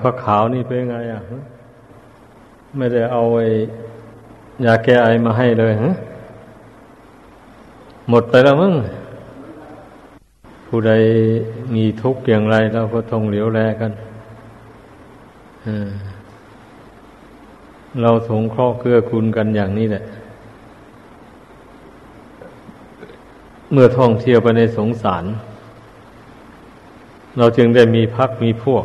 พระขาวนี่เป็นไงอะไม่ได้เอาไอ้ยาแก้ไอมาให้เลยฮะหมดไปแล้วมึงผู้ใดมีทุกข์อย่างไรเราก็ต้องเหลียวแลกันเราสงเคราะห์เกื้อกูลกันอย่างนี้แหละ เมื่อท่องเที่ยวไปในสงสาร เราจึงได้มีพักมีพวก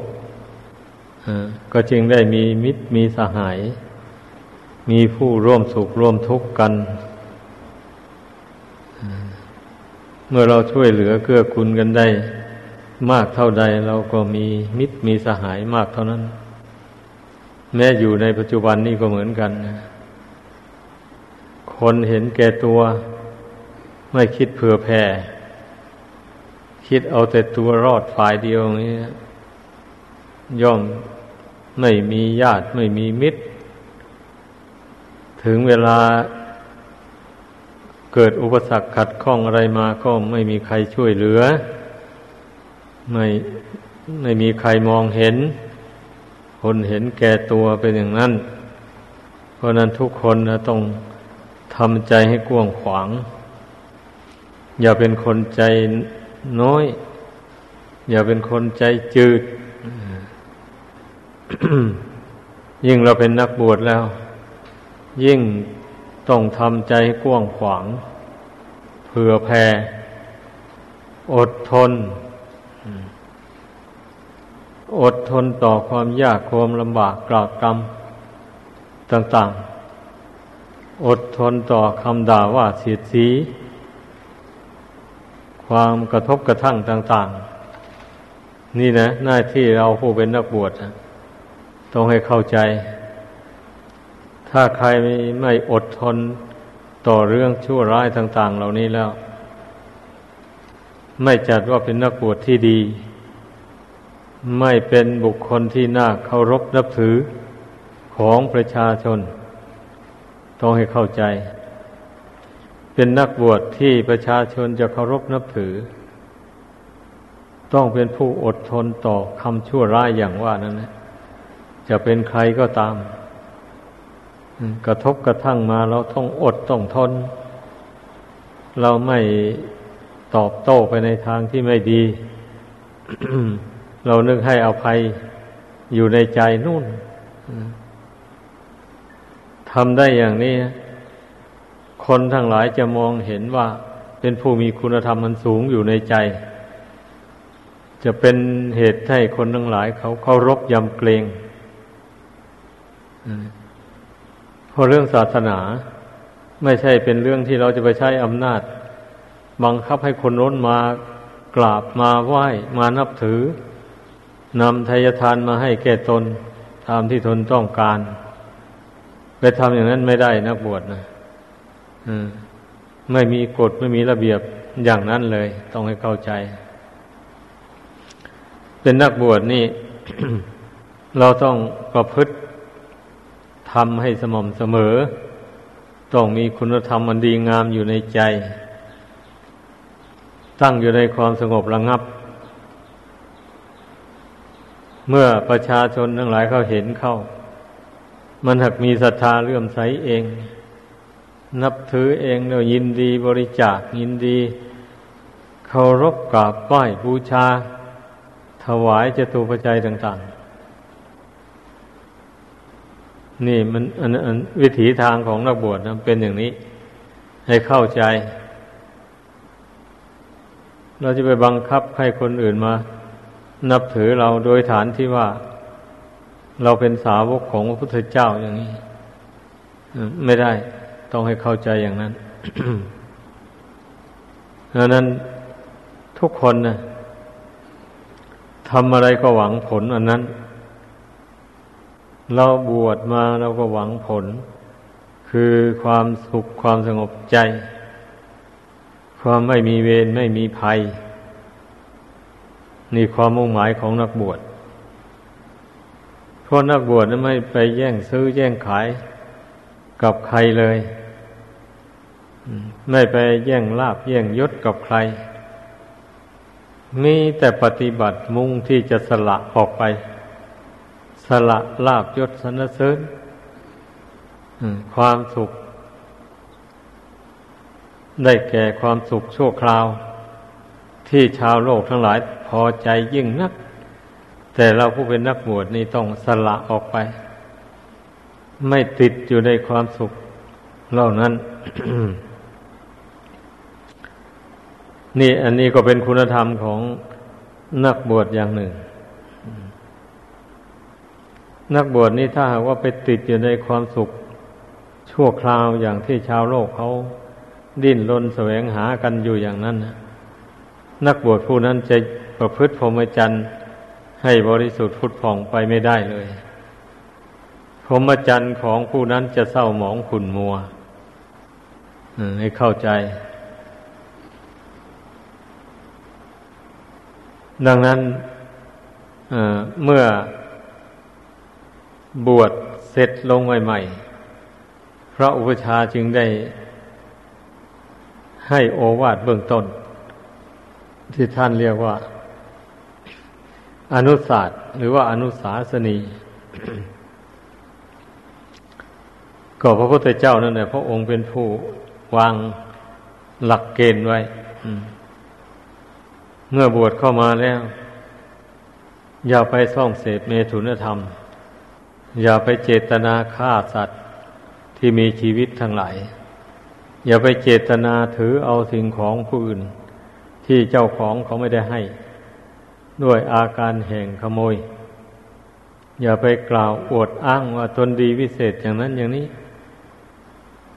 ก็จึงได้มีมิตรมีสหาย มีผู้ร่วมสุขร่วมทุกข์กัน เมื่อเราช่วยเหลือเกื้อกูลกันได้ มากเท่าใดเราก็มีมิตรมีสหายมากเท่านั้น แม้อยู่ในปัจจุบันนี้ก็เหมือนกันคนเห็นแก่ตัว ไม่คิดเผื่อแผ่ คิดเอาแต่ตัวรอดฝ่ายเดียวนี้ย่อม ไม่มีญาติไม่มีมิตร ถึงเวลาเกิดอุปสรรคขัดข้องอะไรมาก็ไม่มีใครช่วยเหลือ ไม่ไม่มีใครมองเห็น คนเห็นแก่ตัวเป็นอย่างนั้น เพราะนั้นทุกคนนะต้องทำใจให้กว้างขวาง อย่าเป็นคนใจน้อย อย่าเป็นคนใจจืด ยิ่งเราเป็นนักบวชแล้ว ยิ่งต้องทำใจกว้างขวาง เผื่อแผ่ อดทน อดทนต่อความยากความลำบากกรากกรรม ต่างๆ อดทนต่อคำด่าว่าเสียดสี ความกระทบกระทั่งต่าง ๆ นี่นะ หน้าที่เราผู้เป็นนักบวชนะ ต้องให้เข้าใจ ถ้าใครไม่อดทนต่อเรื่องชั่วร้ายต่าง ๆ เหล่านี้แล้ว ไม่จัดว่าเป็นนักบวชที่ดี ไม่เป็นบุคคลที่น่าเคารพนับถือของประชาชน ต้องให้เข้าใจ เป็นนักบวชที่ประชาชนจะเคารพนับถือ ต้องเป็นผู้อดทนต่อคำชั่วร้ายอย่างว่านั้นนะ จะเป็นใครก็ตาม กระทบกระทั่งมาเราต้องอดต้องทน เราไม่ตอบโต้ไปในทางที่ไม่ดี เรานึกให้อภัยอยู่ในใจนู่นทำได้อย่างนี้ คนทั้งหลายจะมองเห็นว่าเป็นผู้มีคุณธรรมมันสูงอยู่ในใจ จะเป็นเหตุให้คนทั้งหลายเขาเคารพยำเกรง เพราะเรื่องศาสนาไม่ใช่เป็นเรื่องที่เราจะไปใช้อำนาจ บังคับให้คนน้นมากราบมาไหว้มานับถือนำทายทานมาให้แก่ตนตามที่ตนต้องการไปทำอย่างนั้นไม่ได้นักบวชนะไม่มีกฎไม่มีระเบียบอย่างนั้นเลย ต้องให้เข้าใจ เป็นนักบวชนี่ เราต้องประพฤติ ทำให้สม่ำเสมอ ต้องมีคุณธรรมอันดีงามอยู่ในใจ ตั้งอยู่ในความสงบระงับ เมื่อประชาชนทั้งหลายเขาเห็นเข้า มันหักมีศรัทธาเลื่อมใสเอง นับถือเองเดี๋ยวยินดีบริจาคยินดีเคารพกราบไหว้บูชา ถวายจตุปัจจัยต่าง ๆ นี่มันอันอันวิถีทางของนักบวชนะเป็นอย่างนี้ ให้เข้าใจ เราจะไปบังคับให้คนอื่นมา นับถือเราโดยฐานที่ว่า เราเป็นสาวกของพระพุทธเจ้าอย่างนี้ไม่ได้ต้องให้เข้าใจอย่างนั้นดังนั้นทุกคนนะทำอะไรก็หวังผลอันนั้น เราบวชมาเราก็หวังผล คือความสุขความสงบใจ ความไม่มีเวรไม่มีภัย นี่ความมุ่งหมายของนักบวชเพราะนักบวชนั้นไม่ไปแย่งซื้อแย่งขายกับใครเลย ไม่ไปแย่งลาบแย่งยศกับใคร มีแต่ปฏิบัติมุ่งที่จะสละออกไป สละลาบยศสรรเสริญความสุข ได้แก่ความสุขชั่วคราว ที่ชาวโลกทั้งหลายพอใจยิ่งนัก แต่เราผู้เป็นนักบวชนี่ต้องสละออกไป ไม่ติดอยู่ในความสุขเหล่านั้น นี่อันนี้ก็เป็นคุณธรรมของนักบวชอย่างหนึ่ง นักบวชนี่ถ้าหากว่าไปติดอยู่ในความสุข ชั่วคราวอย่างที่ชาวโลกเขาดิ้นรนแสวงหากันอยู่อย่างนั้นนะนักบวชผู้นั้นจะประพฤติพรหมจรรย์ให้บริสุทธิ์ฟุดผ่องไปไม่ได้เลย พรหมจรรย์ของผู้นั้นจะเศร้าหมองขุ่นมัวให้เข้าใจ ดังนั้นเมื่อ บวชเสร็จลงใหม่ๆพระอุปชาจึงได้ให้โอวาทเบื้องต้น ที่ท่านเรียกว่า อนุศาสตร์หรือว่าอนุสาสนีก็พระพุทธเจ้านั่นแหละพระองค์เป็นผู้วางหลักเกณฑ์ไว้เมื่อบวชเข้ามาแล้ว อย่าไปส่องเสพเมถุนธรรม อย่าไปเจตนาฆ่าสัตว์ที่มีชีวิตทั้งหลาย อย่าไปเจตนาถือเอาสิ่งของผู้อื่น ที่เจ้าของเขาไม่ได้ให้ ด้วยอาการแห่งขโมย อย่าไปกล่าวอวดอ้างว่าตนดีวิเศษอย่างนั้นอย่างนี้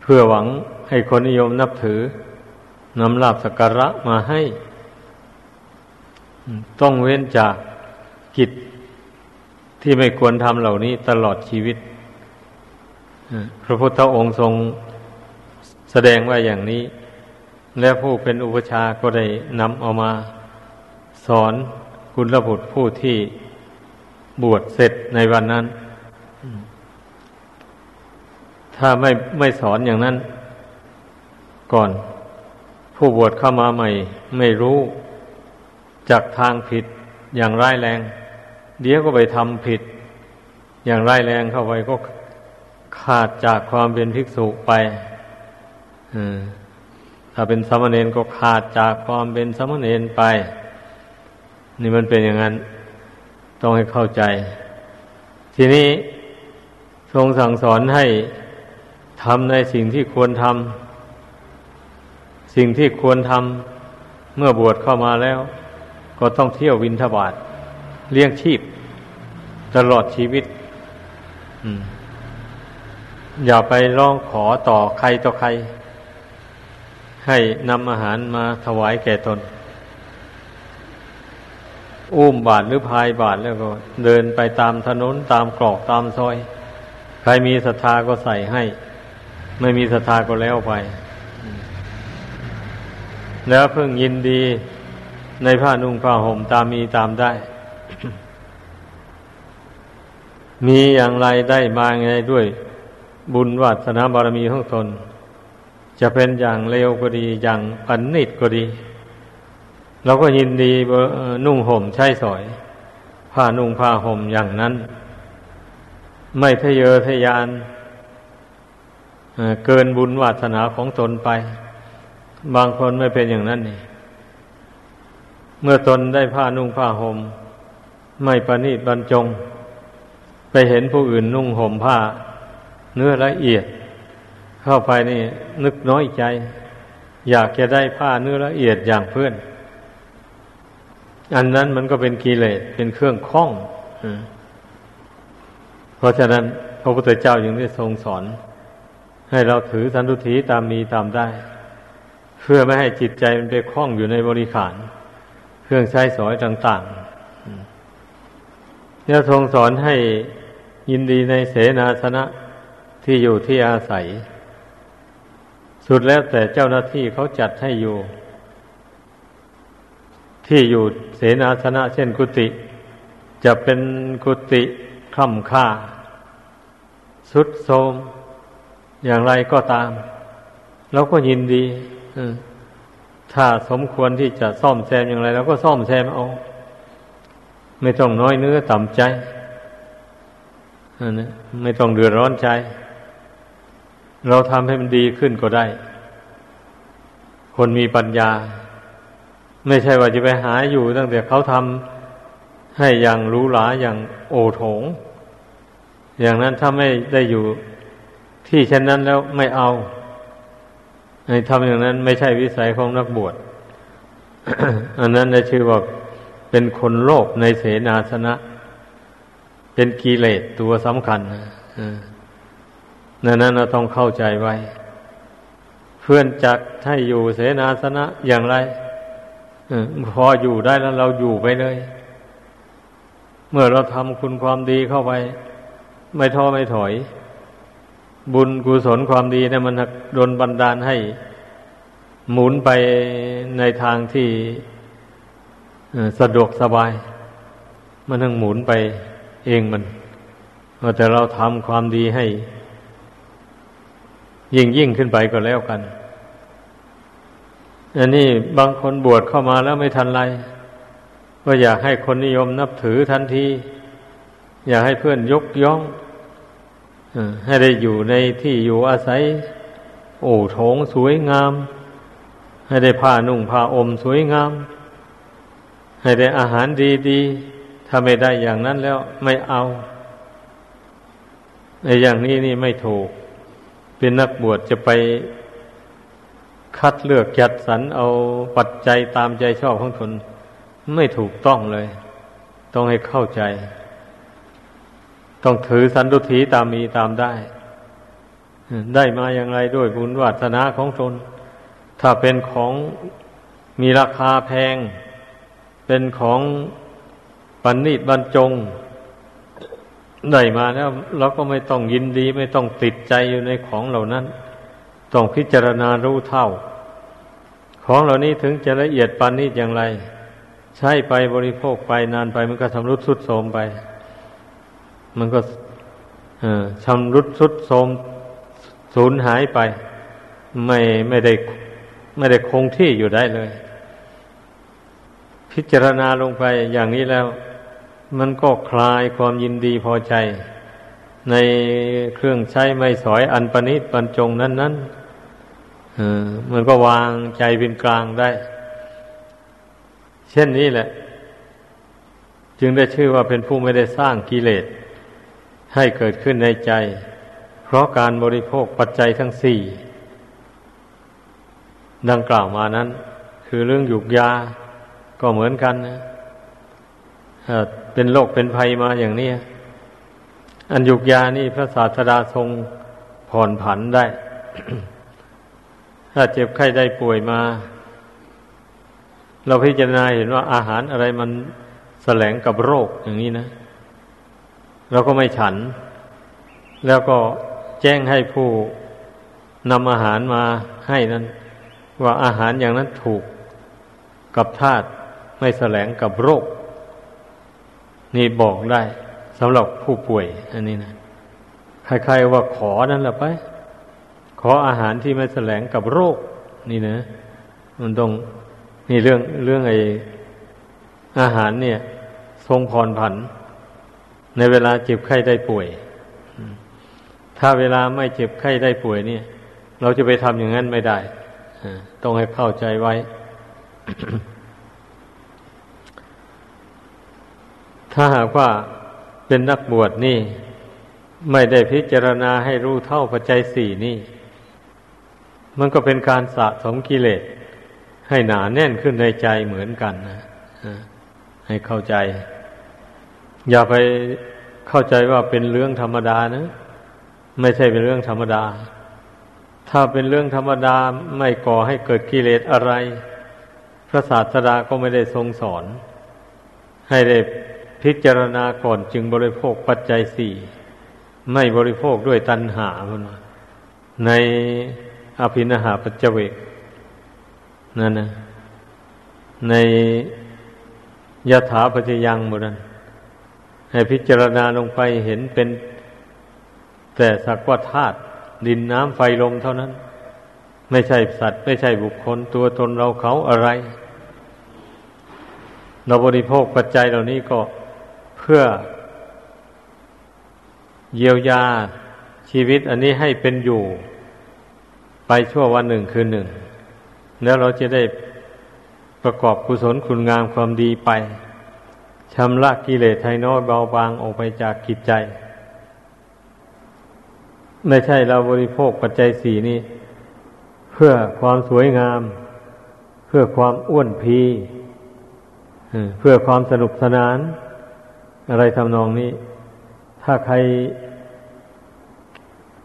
เพื่อหวังให้คนนิยมนับถือนำลาบสักการะมาให้ ต้องเว้นจากกิจ ที่ไม่ควรทำเหล่านี้ตลอดชีวิต พระพุทธองค์ทรงแสดงว่าอย่างนี้ และผู้เป็นอุปชาก็ได้นำเอามาสอนคุณระบุตรผู้ที่บวชเสร็จในวันนั้น ถ้าไม่ไม่สอนอย่างนั้น ก่อน ผู้บวชเข้ามาใหม่ ไม่รู้จากทางผิดอย่างร้ายแรง เดี๋ยวก็ไปทำผิด อย่างร้ายแรงเข้าไปก็ขาดจากความเป็นภิกษุไปถ้าเป็นสมณเณรก็ขาดจากความเป็นสมณเณรไป นี่มันเป็นอย่างนั้น ต้องให้เข้าใจ ทีนี้ทรงสั่งสอนให้ทำในสิ่งที่ควรทำสิ่งที่ควรทำเมื่อบวชเข้ามาแล้ว ก็ต้องเที่ยววินทบาท เลี้ยงชีพ ตลอดชีวิตอย่าไปร้องขอต่อใครต่อใคร ให้นำอาหารมาถวายแก่ตน อุ้มบาทหรือพายบาทแล้วก็ เดินไปตามถนนตามกรอกตามซอย ใครมีศรัทธาก็ใส่ให้ ไม่มีศรัทธาก็แล้วไป แล้วเพิ่งยินดีในผ้านุ่งผ้าห่มตามมีตามได้ มีอย่างไรได้มาไงด้วยบุญวัฒนาบารมีของตน จะเป็นอย่างเลวก็ดีอย่างปันนิดก็ดีเราก็ยินดีนุ่งห่มใช้สอยผ้านุ่งผ้าห่มอย่างนั้น ไม่ทะเยอทะยานเกินบุญวาสนาของตนไป บางคนไม่เป็นอย่างนั้นนี่เมื่อตนได้ผ้านุ่งผ้าหม่มไม่ประนีตบรรจง ไปเห็นผู้อื่นนุ่งห่มผ้า เนื้อละเอียด เข้าไปนี่นึกน้อยใจ อยากจะได้ผ้าเนื้อละเอียดอย่างเพื่อน อันนั้นมันก็เป็นกิเลสเป็นเครื่องข้องเพราะฉะนั้นพระพุทธเจ้ายังได้ทรงสอน ให้เราถือสันตุถีตามมีตามได้ เพื่อไม่ให้จิตใจมันไปคล้องอยู่ในบริขารเครื่องใช้สอยต่างๆเนี่ยทรงสอนให้ ยินดีในเสนาสนะที่อยู่ที่อาศัย สุดแล้วแต่เจ้าหน้าที่เขาจัดให้อยู่ ที่อยู่เสนาสนะ เช่นกุฏิจะเป็นกุฏิคล่ำค่า สุดโทมอย่างไรก็ตามเราก็ยินดีถ้าสมควรที่จะซ่อมแซมอย่างไรเราก็ซ่อมแซมเอา ไม่ต้องน้อยเนื้อต่ำใจ นะไม่ต้องเดือดร้อนใจ เราทำให้มันดีขึ้นก็ได้ คนมีปัญญา ไม่ใช่ว่าจะไปหาอยู่ตั้งแต่เขาทำให้อย่างรู้หลาอย่างโอโถง อย่างนั้นถ้าไม่ได้อยู่ที่เช่นนั้นแล้วไม่เอาในทำอย่างนั้นไม่ใช่วิสัยของนักบวช อันนั้นได้ชื่อว่าเป็นคนโลภในเสนาสนะ เป็นกิเลสตัวสำคัญนั่นนั้นเราต้องเข้าใจไว้ เพื่อนจักให้อยู่เสนาสนะอย่างไรพออยู่ได้แล้วเราอยู่ไปเลย เมื่อเราทำคุณความดีเข้าไป ไม่ท้อไม่ถอย บุญกุศลความดีเนี่ยมันโดนบันดาลให้ หมุนไปในทางที่สะดวกสบาย มันทั้งหมุนไป เองมันแต่เราทำความดีให้ ยิ่งยิ่งขึ้นไปก็แล้วกัน อันนี้บางคนบวชเข้ามาแล้วไม่ทันไร ก็อยากให้คนนิยมนับถือทันที อยากให้เพื่อนยกย่องให้ได้อยู่ในที่อยู่อาศัย โอ้โถงสวยงาม ให้ได้ผ้านุ่งผ้าอมสวยงาม ให้ได้อาหารดีๆ ถ้าไม่ได้อย่างนั้นแล้วไม่เอาในอย่างนี้นี่ไม่ถูก เป็นนักบวชจะไปคัดเลือกจัดสรรเอาปัจจัยตามใจชอบของตนไม่ถูกต้องเลย ต้องให้เข้าใจ ต้องถือสันตุถีตามมีตามได้ ได้มาอย่างไรด้วยบุญวัฒนาของตนถ้าเป็นของมีราคาแพง เป็นของ ปันนิบรรจงได้มาแล้วเราก็ไม่ต้องยินดี ไม่ต้องติดใจอยู่ในของเหล่านั้น ต้องพิจารณารู้เท่า ของเหล่านี้ถึงจะละเอียดปันนิดอย่างไร ใช้ไปบริโภคไปนานไปมันก็ทำรุดสุดโทมไป มันก็ชำรุดสุดโทมสูญหายไป ไม่ไม่ได้ไม่ได้คงที่อยู่ได้เลย พิจารณาลงไปอย่างนี้แล้ว มันก็คลายความยินดีพอใจ ในเครื่องใช้ไม่สอยอันประณิตบรรจงนั้นนั้นมันก็วางใจเป็นกลางได้ เช่นนี้แหละ จึงได้ชื่อว่าเป็นผู้ไม่ได้สร้างกิเลส ให้เกิดขึ้นในใจ เพราะการบริโภคปัจจัยทั้งสี่ ดังกล่าวมานั้น คือเรื่องหยุกยาก็เหมือนกันนะ เป็นโรคเป็นภัยมาอย่างนี้อันยุกยานี่พระศาสดาทรงผ่อนผันได้ ถ้าเจ็บไข้ได้ป่วยมา เราพิจารณาเห็นว่าอาหารอะไรมันแสลงกับโรคอย่างนี้นะ เราก็ไม่ฉัน แล้วก็แจ้งให้ผู้นำอาหารมาให้นั้น ว่าอาหารอย่างนั้นถูกกับธาตุไม่แสลงกับโรค นี่บอกได้สำหรับผู้ป่วย อันนี้นะใครๆว่าขอนั่นแหละไป ขออาหารที่ไม่แสลงกับโรค นี่นะ มันต้องนี่เรื่องเรื่องไออาหารเนี่ย ทรงพรผัน ในเวลาเจ็บไข้ได้ป่วย ถ้าเวลาไม่เจ็บไข้ได้ป่วยเนี่ย เราจะไปทำอย่างนั้นไม่ได้ต้องให้เข้าใจไว้ ถ้าหากว่าเป็นนักบวชนี่ ไม่ได้พิจารณาให้รู้เท่าปัจจัยสี่นี่ มันก็เป็นการสะสมกิเลสให้หนาแน่นขึ้นในใจเหมือนกันนะให้เข้าใจ อย่าไปเข้าใจว่าเป็นเรื่องธรรมดานะ ไม่ใช่เป็นเรื่องธรรมดา ถ้าเป็นเรื่องธรรมดาไม่ก่อให้เกิดกิเลสอะไร พระศาสดาก็ไม่ได้ทรงสอน ให้ได้ พิจารณาก่อนจึงบริโภคปัจจัยสี่ไม่บริโภคด้วยตัณหาพนในอภินาหาปัจเจเวกนั่นนะในยถาปัจจยังบุนั้นให้พิจารณาลงไปเห็นเป็นแต่สักว่าธาตุดินน้ำไฟลมเท่านั้น ไม่ใช่สัตว์ ไม่ใช่บุคคลตัวตนเราเขาอะไร เราบริโภคปัจจัยเหล่านี้ก็ เพื่อเยียวยาชีวิตอันนี้ให้เป็นอยู่ไปชั่ววันหนึ่งคืนหนึ่ง แล้วเราจะได้ประกอบกุศลคุณงามความดีไปชำระกิเลสไทน้อยเบาบางออกไปจากกิจใจ ไม่ใช่เราบริโภคปัจจัยสี่นี้ เพื่อความสวยงาม เพื่อความอ้วนพี เพื่อความสนุกสนาน อะไรทำนองนี้ ถ้าใคร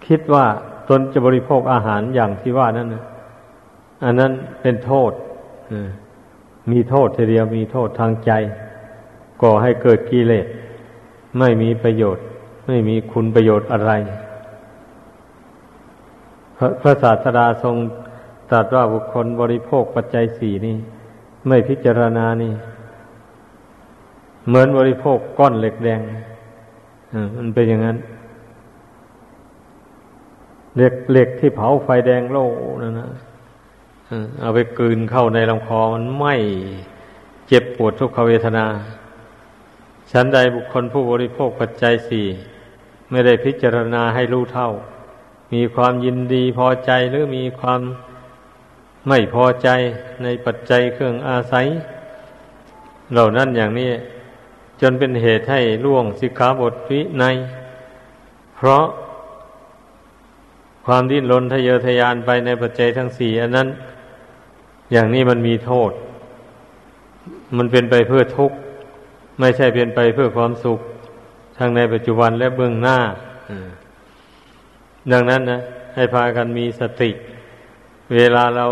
คิดว่าตนจะบริโภคอาหารอย่างที่ว่านั้นนะอันนั้นเป็นโทษมีโทษทีเดียวมีโทษทางใจ ก่อให้เกิดกิเลสไม่มีประโยชน์ ไม่มีคุณประโยชน์อะไร พระศาสดาทรงตรัสว่าบุคคลบริโภคปัจจัยสี่นี่ ไม่พิจารณานี่ เหมือนบริโภคก้อนเหล็กแดงมันเป็นอย่างนั้น เหล็กเหล็กที่เผาไฟแดงโล่นั่นนะเอาไปกลืนเข้าในลำคอมันไหมเจ็บปวดทุกขเวทนา ฉันใดบุคคลผู้บริโภคปัจจัยสี่ไม่ได้พิจารณาให้รู้เท่า มีความยินดีพอใจหรือมีความไม่พอใจในปัจจัยเครื่องอาศัย เหล่านั้นอย่างนี้ จนเป็นเหตุให้ล่วงสิกขาบทวิในเพราะความดิ้นรนทะเยอทะยานไปในปัจจัยทั้งสี่อันนั้น อย่างนี้มันมีโทษ มันเป็นไปเพื่อทุกข์ ไม่ใช่เป็นไปเพื่อความสุขทั้งในปัจจุบันและเบื้องหน้า ดังนั้นนะให้พากันมีสติ เวลาเรา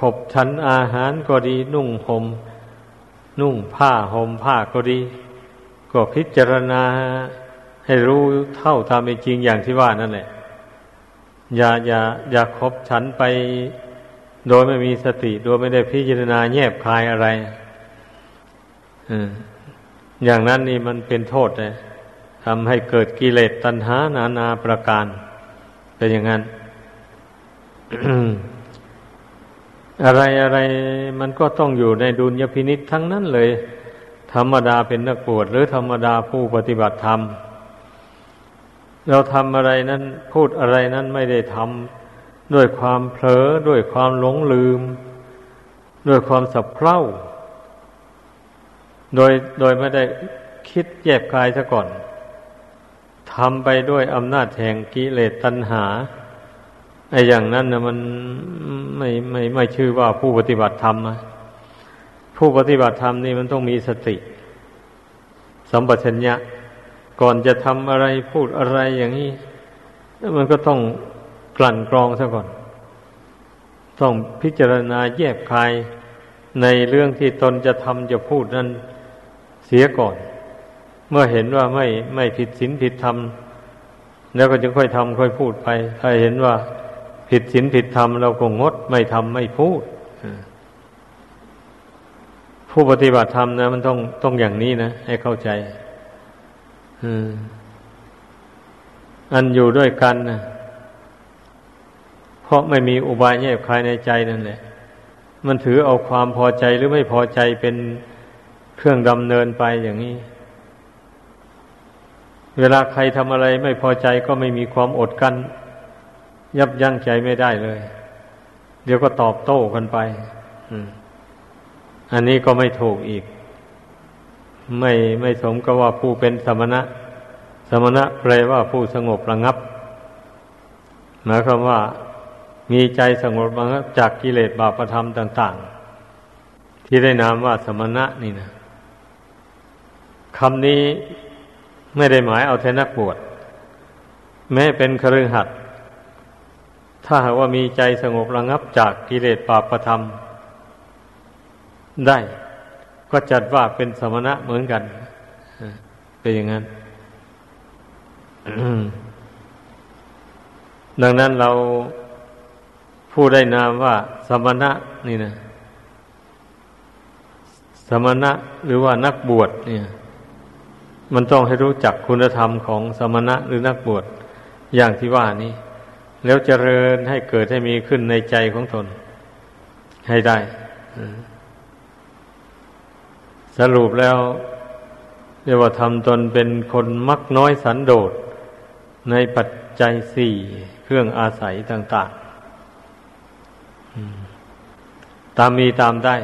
ขบชั้นอาหารก็ดี นุ่งหม่มนุ่งผ้าห่มผ้าก็ดี ก็พิจารณาให้รู้เท่าทำเป็นจริงอย่างที่ว่านั่นแหละ อย่าอย่าอย่าคบฉันไปโดยไม่มีสติโดยไม่ได้พิจารณาแยบคายอะไรอย่างนั้นนี่มันเป็นโทษเลยทำให้เกิดกิเลสตัณหานานาประการ เป็นอย่างนั้น อะไรอะไรมันก็ต้องอยู่ในดุลยพินิษทั้งนั้นเลย ธรรมดาเป็นนักบวชหรือธรรมดาผู้ปฏิบัติธรรม เราทำอะไรนั้นพูดอะไรนั้นไม่ได้ทำด้วยความเผลอด้วยความหลงลืม ด้วยความสับเพร่าโดยโดยไม่ได้คิดแยบกายซะก่อนทำไปด้วยอำนาจแห่งกิเลสตัณหาไอ้อย่างนั้นนะมันไม่ไม่ไม่ชื่อว่าผู้ปฏิบัติธรรมนะ ผู้ปฏิบัติธรรมนี่มันต้องมีสติ สัมปชัญญะ ก่อนจะทำอะไรพูดอะไรอย่างนี้มันก็ต้องกลั่นกรองซะก่อน ต้องพิจารณาแยบคายในเรื่องที่ตนจะทำจะพูดนั้นเสียก่อน เมื่อเห็นว่าไม่ไม่ผิดศีลผิดธรรม แล้วก็จะค่อยทำค่อยพูดไป ถ้าเห็นว่าผิดศีลผิดธรรมเราก็งดไม่ทำไม่พูด ผู้ปฏิบัติธรรมนะ มันต้องต้องอย่างนี้นะ ให้เข้าใจอันอยู่ด้วยกันนะเพราะไม่มีอุบายแยบคายในใจนั่นแหละ มันถือเอาความพอใจหรือไม่พอใจเป็นเครื่องดำเนินไปอย่างนี้ เวลาใครทำอะไรไม่พอใจก็ไม่มีความอดกัน้นยับยั้งใจไม่ได้เลย เดี๋ยวก็ตอบโต้กันไปอั อันนี้ก็ไม่ถูกอีก ไม่ไม่สมกับว่าผู้เป็นสมณะ สมณะแปลว่าผู้สงบระงับหมายความว่ามีใจสงบระงับจากกิเลสบาปธรรมต่าง ๆ ที่ได้นามว่าสมณะนี่นะคำนี้ไม่ได้หมายเอาแทนักบวชแม้เป็นครือหัดถ้าหากว่ามีใจสงบระงับจากกิเลสบาปธรรม ได้ ก็จัดว่าเป็นสมณะเหมือนกันเป็นอย่างนั้นดังนั้นเราผู้ได้นามว่าสมณะนี่นะสมณะหรือว่านักบวชเนี่ย มันต้องให้รู้จักคุณธรรมของสมณะหรือนักบวชอย่างที่ว่านี้ แล้วเจริญให้เกิดให้มีขึ้นในใจของตนให้ได้ สรุปแล้วเรียกว่าทำตนเป็นคนมักน้อยสันโดษ ในปัจจัยสี่เครื่องอาศัยต่าง ๆ ตามมีตามได้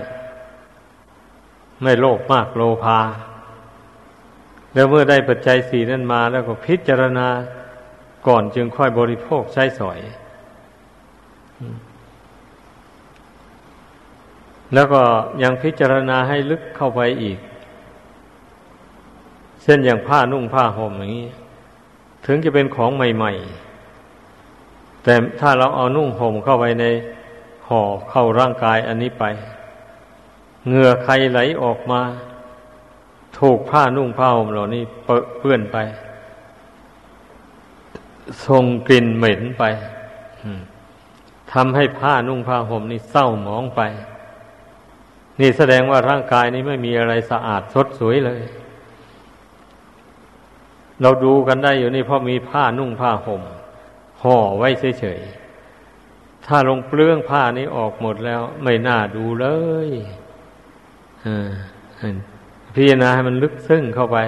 ไม่โลภมากโลภา แล้วเมื่อได้ปัจจัยสี่นั้นมาแล้วก็พิจารณาก่อนจึงค่อยบริโภคใช้สอย แล้วก็ยังพิจารณาให้ลึกเข้าไปอีก เช่นอย่างผ้านุ่งผ้าห่มอย่างนี้ ถึงจะเป็นของใหม่ ๆ แต่ถ้าเราเอานุ่งห่มเข้าไปในห่อเข้าร่างกายอันนี้ไปเหงื่อใครไหลออกมา ถูกผ้านุ่งผ้าห่มเหล่านี้เปื้อนไปส่งกลิ่นเหม็นไปทำให้ผ้านุ่งผ้าห่มนี่เศร้าหมองไป นี่แสดงว่าร่างกายนี้ไม่มีอะไรสะอาดสดสวยเลย เราดูกันได้อยู่นี่เพราะมีผ้านุ่งผ้าห่มห่อไว้เฉยๆ ถ้าลงเปลื้องผ้านี้ออกหมดแล้ว ไม่น่าดูเลยอ่าพิจารณาให้มันลึกซึ้งเข้าไป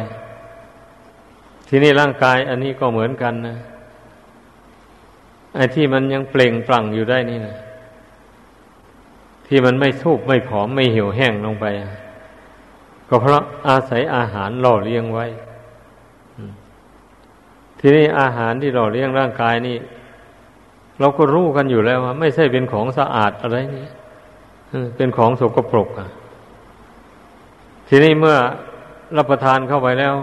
ที่นี้ร่างกายอันนี้ก็เหมือนกันนะไอ้ที่มันยังเปล่งปลั่งอยู่ได้นี่นะ ที่มันไม่สูบไม่ผอมไม่หี่ยวแห้งลงไป ก็เพราะอาศัยอาหารหล่อเลี้ยงไว้ ทีนี้อาหารที่หล่อเลี้ยงร่างกายนี่ เราก็รู้กันอยู่แล้วว่าไม่ใช่เป็นของสะอาดอะไรนี่เป็นของสกปรกอะ ทีนี้เมื่อรับประทานเข้าไปแล้ว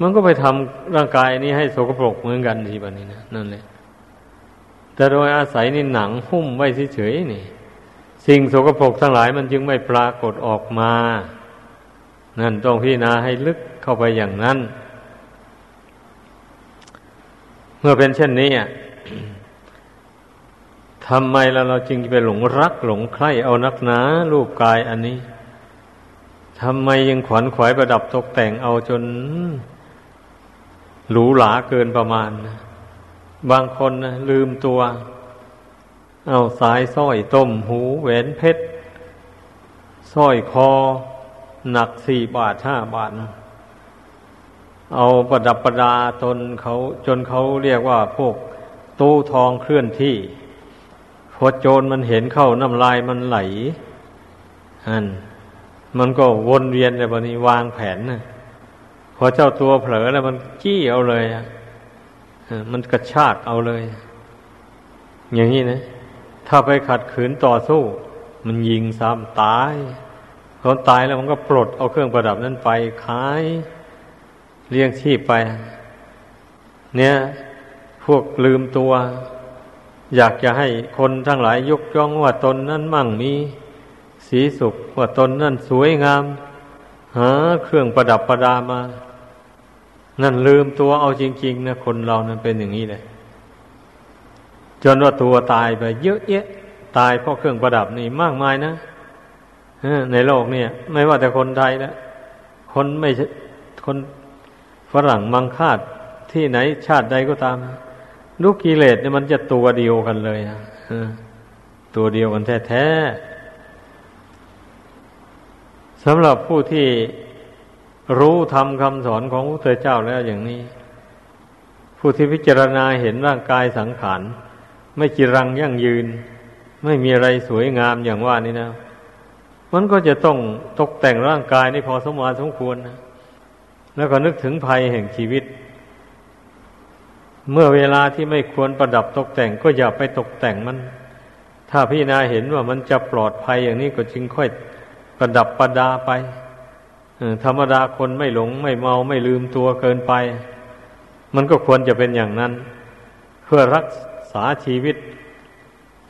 มันก็ไปทำร่างกายนี้ให้โสกปรกเหมือนกันทีแบบนี้นะนั่นแหละแต่โดยอาศัยนี่หนังหุ้มไว้เฉยๆนี่ สิ่งโสกปรกทั้งหลายมันจึงไม่ปรากฏออกมา นั่นต้องพิจารณาให้ลึกเข้าไปอย่างนั้น เมื่อเป็นเช่นนี้ทำไมเราเราจึงไปหลงรักหลงใคร่เอานักหนารูปกายอันนี้ทำไมยังขวัญขวายประดับตกแต่งเอาจนหรูหราเกินประมาณบางคนนะลืมตัว เอาสายสร้อยต้มหูแหวนเพชรสร้อยคอ หนักสี่บาทห้าบาท เอาประดับประดาตนเขาจนเขาเรียกว่าพวกตู้ทองเคลื่อนที่ พอโจรมันเห็นเข้าน้ำลายมันไหล อัน มันก็วนเวียนในบนี้วางแผนนะพอเจ้าตัวเผลอแล้วมันจี้เอาเลยอะมันกระชากเอาเลย อย่างนี้นะ ถ้าไปขัดขืนต่อสู้ มันยิงซ้ำตายพอตายแล้วมันก็ปลดเอาเครื่องประดับนั้นไปขายเลี้ยงชีพไป เนี่ย พวกลืมตัว อยากจะให้คนทั้งหลายยกย่องว่าตนนั้นมั่งมีสีสุขว่าตนนั่นสวยงาม หาเครื่องประดับประดามา นั่นลืมตัวเอาจริง ๆ นะ คนเรานั้นเป็นอย่างนี้เลย จนว่าตัวตายไปเยอะแยะตายเพราะเครื่องประดับนี่มากมายนะในโลกเนี่ย ไม่ว่าแต่คนไทยแล้วคนไม่คนฝรั่งมังคาดที่ไหนชาติใดก็ตามลูกกิเลสเนี่ยมันจะตัวเดียวกันเลยนะตัวเดียวกันแท้ๆสำหรับผู้ที่รู้ทำคำสอนของพระเจ้าแล้วอย่างนี้ ผู้ที่พิจารณาเห็นร่างกายสังขาร ไม่จีรังยั่งยืน ไม่มีอะไรสวยงามอย่างว่านี่นะ มันก็จะต้องตกแต่งร่างกายนี่พอสมมาสมควรนะแล้วก็นึกถึงภัยแห่งชีวิต เมื่อเวลาที่ไม่ควรประดับตกแต่งก็อย่าไปตกแต่งมัน ถ้าพี่นาเห็นว่ามันจะปลอดภัยอย่างนี้ก็จึงค่อยประดับประดาไปธรรมดาคนไม่หลงไม่เมาไม่ลืมตัวเกินไป มันก็ควรจะเป็นอย่างนั้น เพื่อรัก ษาชีวิต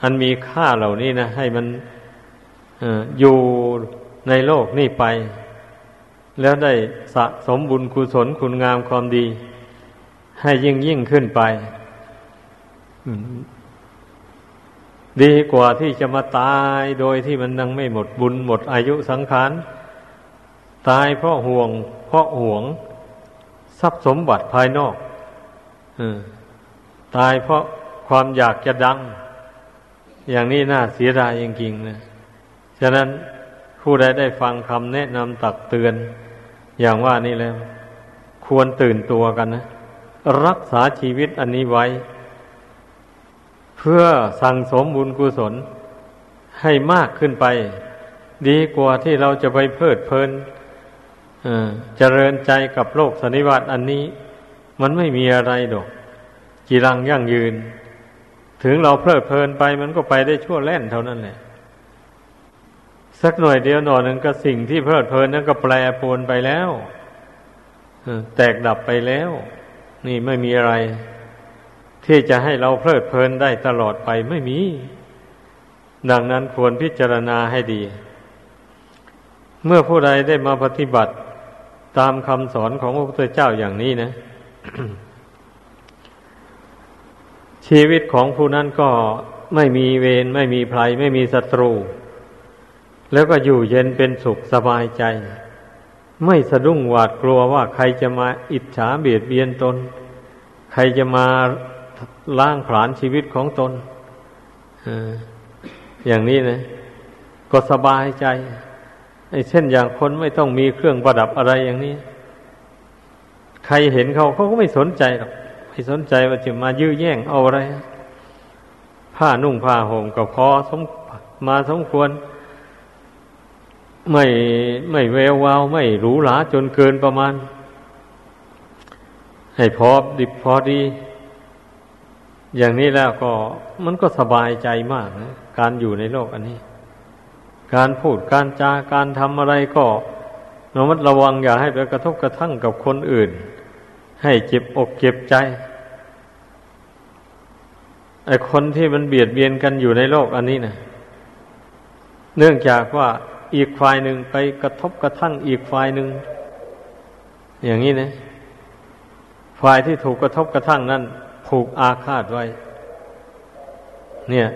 อันมีค่าเหล่านี้นะ ให้มันอยู่ในโลกนี่ไป แล้วได้สะสมบุญกุศลคุณงามความดี ให้ยิ่งยิ่งขึ้นไปดีกว่าที่จะมาตายโดยที่มันยังไม่หมดบุญหมดอายุสังขาร ตายเพราะห่วง เพราะห่วง ทรัพย์สมบัติภายนอกอตายเพราะ ความอยากจะดัง อย่างนี้น่าเสียดายจริงๆนะฉะนั้นผู้ใดได้ฟังคำแนะนำตักเตือน อย่างว่านี่แล้ว ควรตื่นตัวกันนะ รักษาชีวิตอันนี้ไว้ เพื่อสั่งสมบุญกุศลให้มากขึ้นไป ดีกว่าที่เราจะไปเพลิดเพลินเจริญใจกับโลกสันนิวัตอันนี้ มันไม่มีอะไรดอกกีรังยั่งยืน ถึงเราเพลิดเพลินไปมันก็ไปได้ชั่วแล่นเท่านั้นแหละสักหน่อยเดียวหน่อยหนึ่งก็สิ่งที่เพลิดเพลินนั้นก็แปรปรวนไปแล้วแตกดับไปแล้ว นี่ไม่มีอะไร ที่จะให้เราเพลิดเพลินได้ตลอดไปไม่มี ดังนั้นควรพิจารณาให้ดี เมื่อผู้ใดได้มาปฏิบัติตามคำสอนของพระพุทธเจ้าอย่างนี้นะ ชีวิตของผู้นั้นก็ไม่มีเวรไม่มีภัย ไม่มีศัตรู แล้วก็อยู่เย็นเป็นสุขสบายใจ ไม่สะดุ้งหวาดกลัวว่าใครจะมาอิจฉาเบียดเบียนตน ใครจะมาล้างผลาญชีวิตของตนอย่างนี้นะ ก็สบายใจไอ้เช่นอย่างคนไม่ต้องมีเครื่องประดับอะไรอย่างนี้ ใครเห็นเขาเขาก็ไม่สนใจหรอก ไม่สนใจว่าจะมายื้อแย่งเอาอะไร ผ้านุ่งผ้าห่มก็พอสมมาสมควร ไม่ไม่แวววาว ไม่หรูหราจนเกินประมาณ ให้พอดิบพอดี อย่างนี้แล้วก็มันก็สบายใจมากนะการอยู่ในโลกอันนี้ การพูดการจาการทำอะไรก็ระมัดระวังอย่าให้ไปกระทบกระทั่งกับคนอื่น ให้เจ็บอกเจ็บใจ คนที่มันเบียดเบียนกันอยู่ในโลกอันนี้นะเนื่องจากว่าอีกฝ่ายหนึ่งไปกระทบกระทั่งอีกฝ่ายหนึ่งอย่างนี้นะ ฝ่ายที่ถูกกระทบกระทั่งนั้นผูกอาฆาตไว้ เนี่ย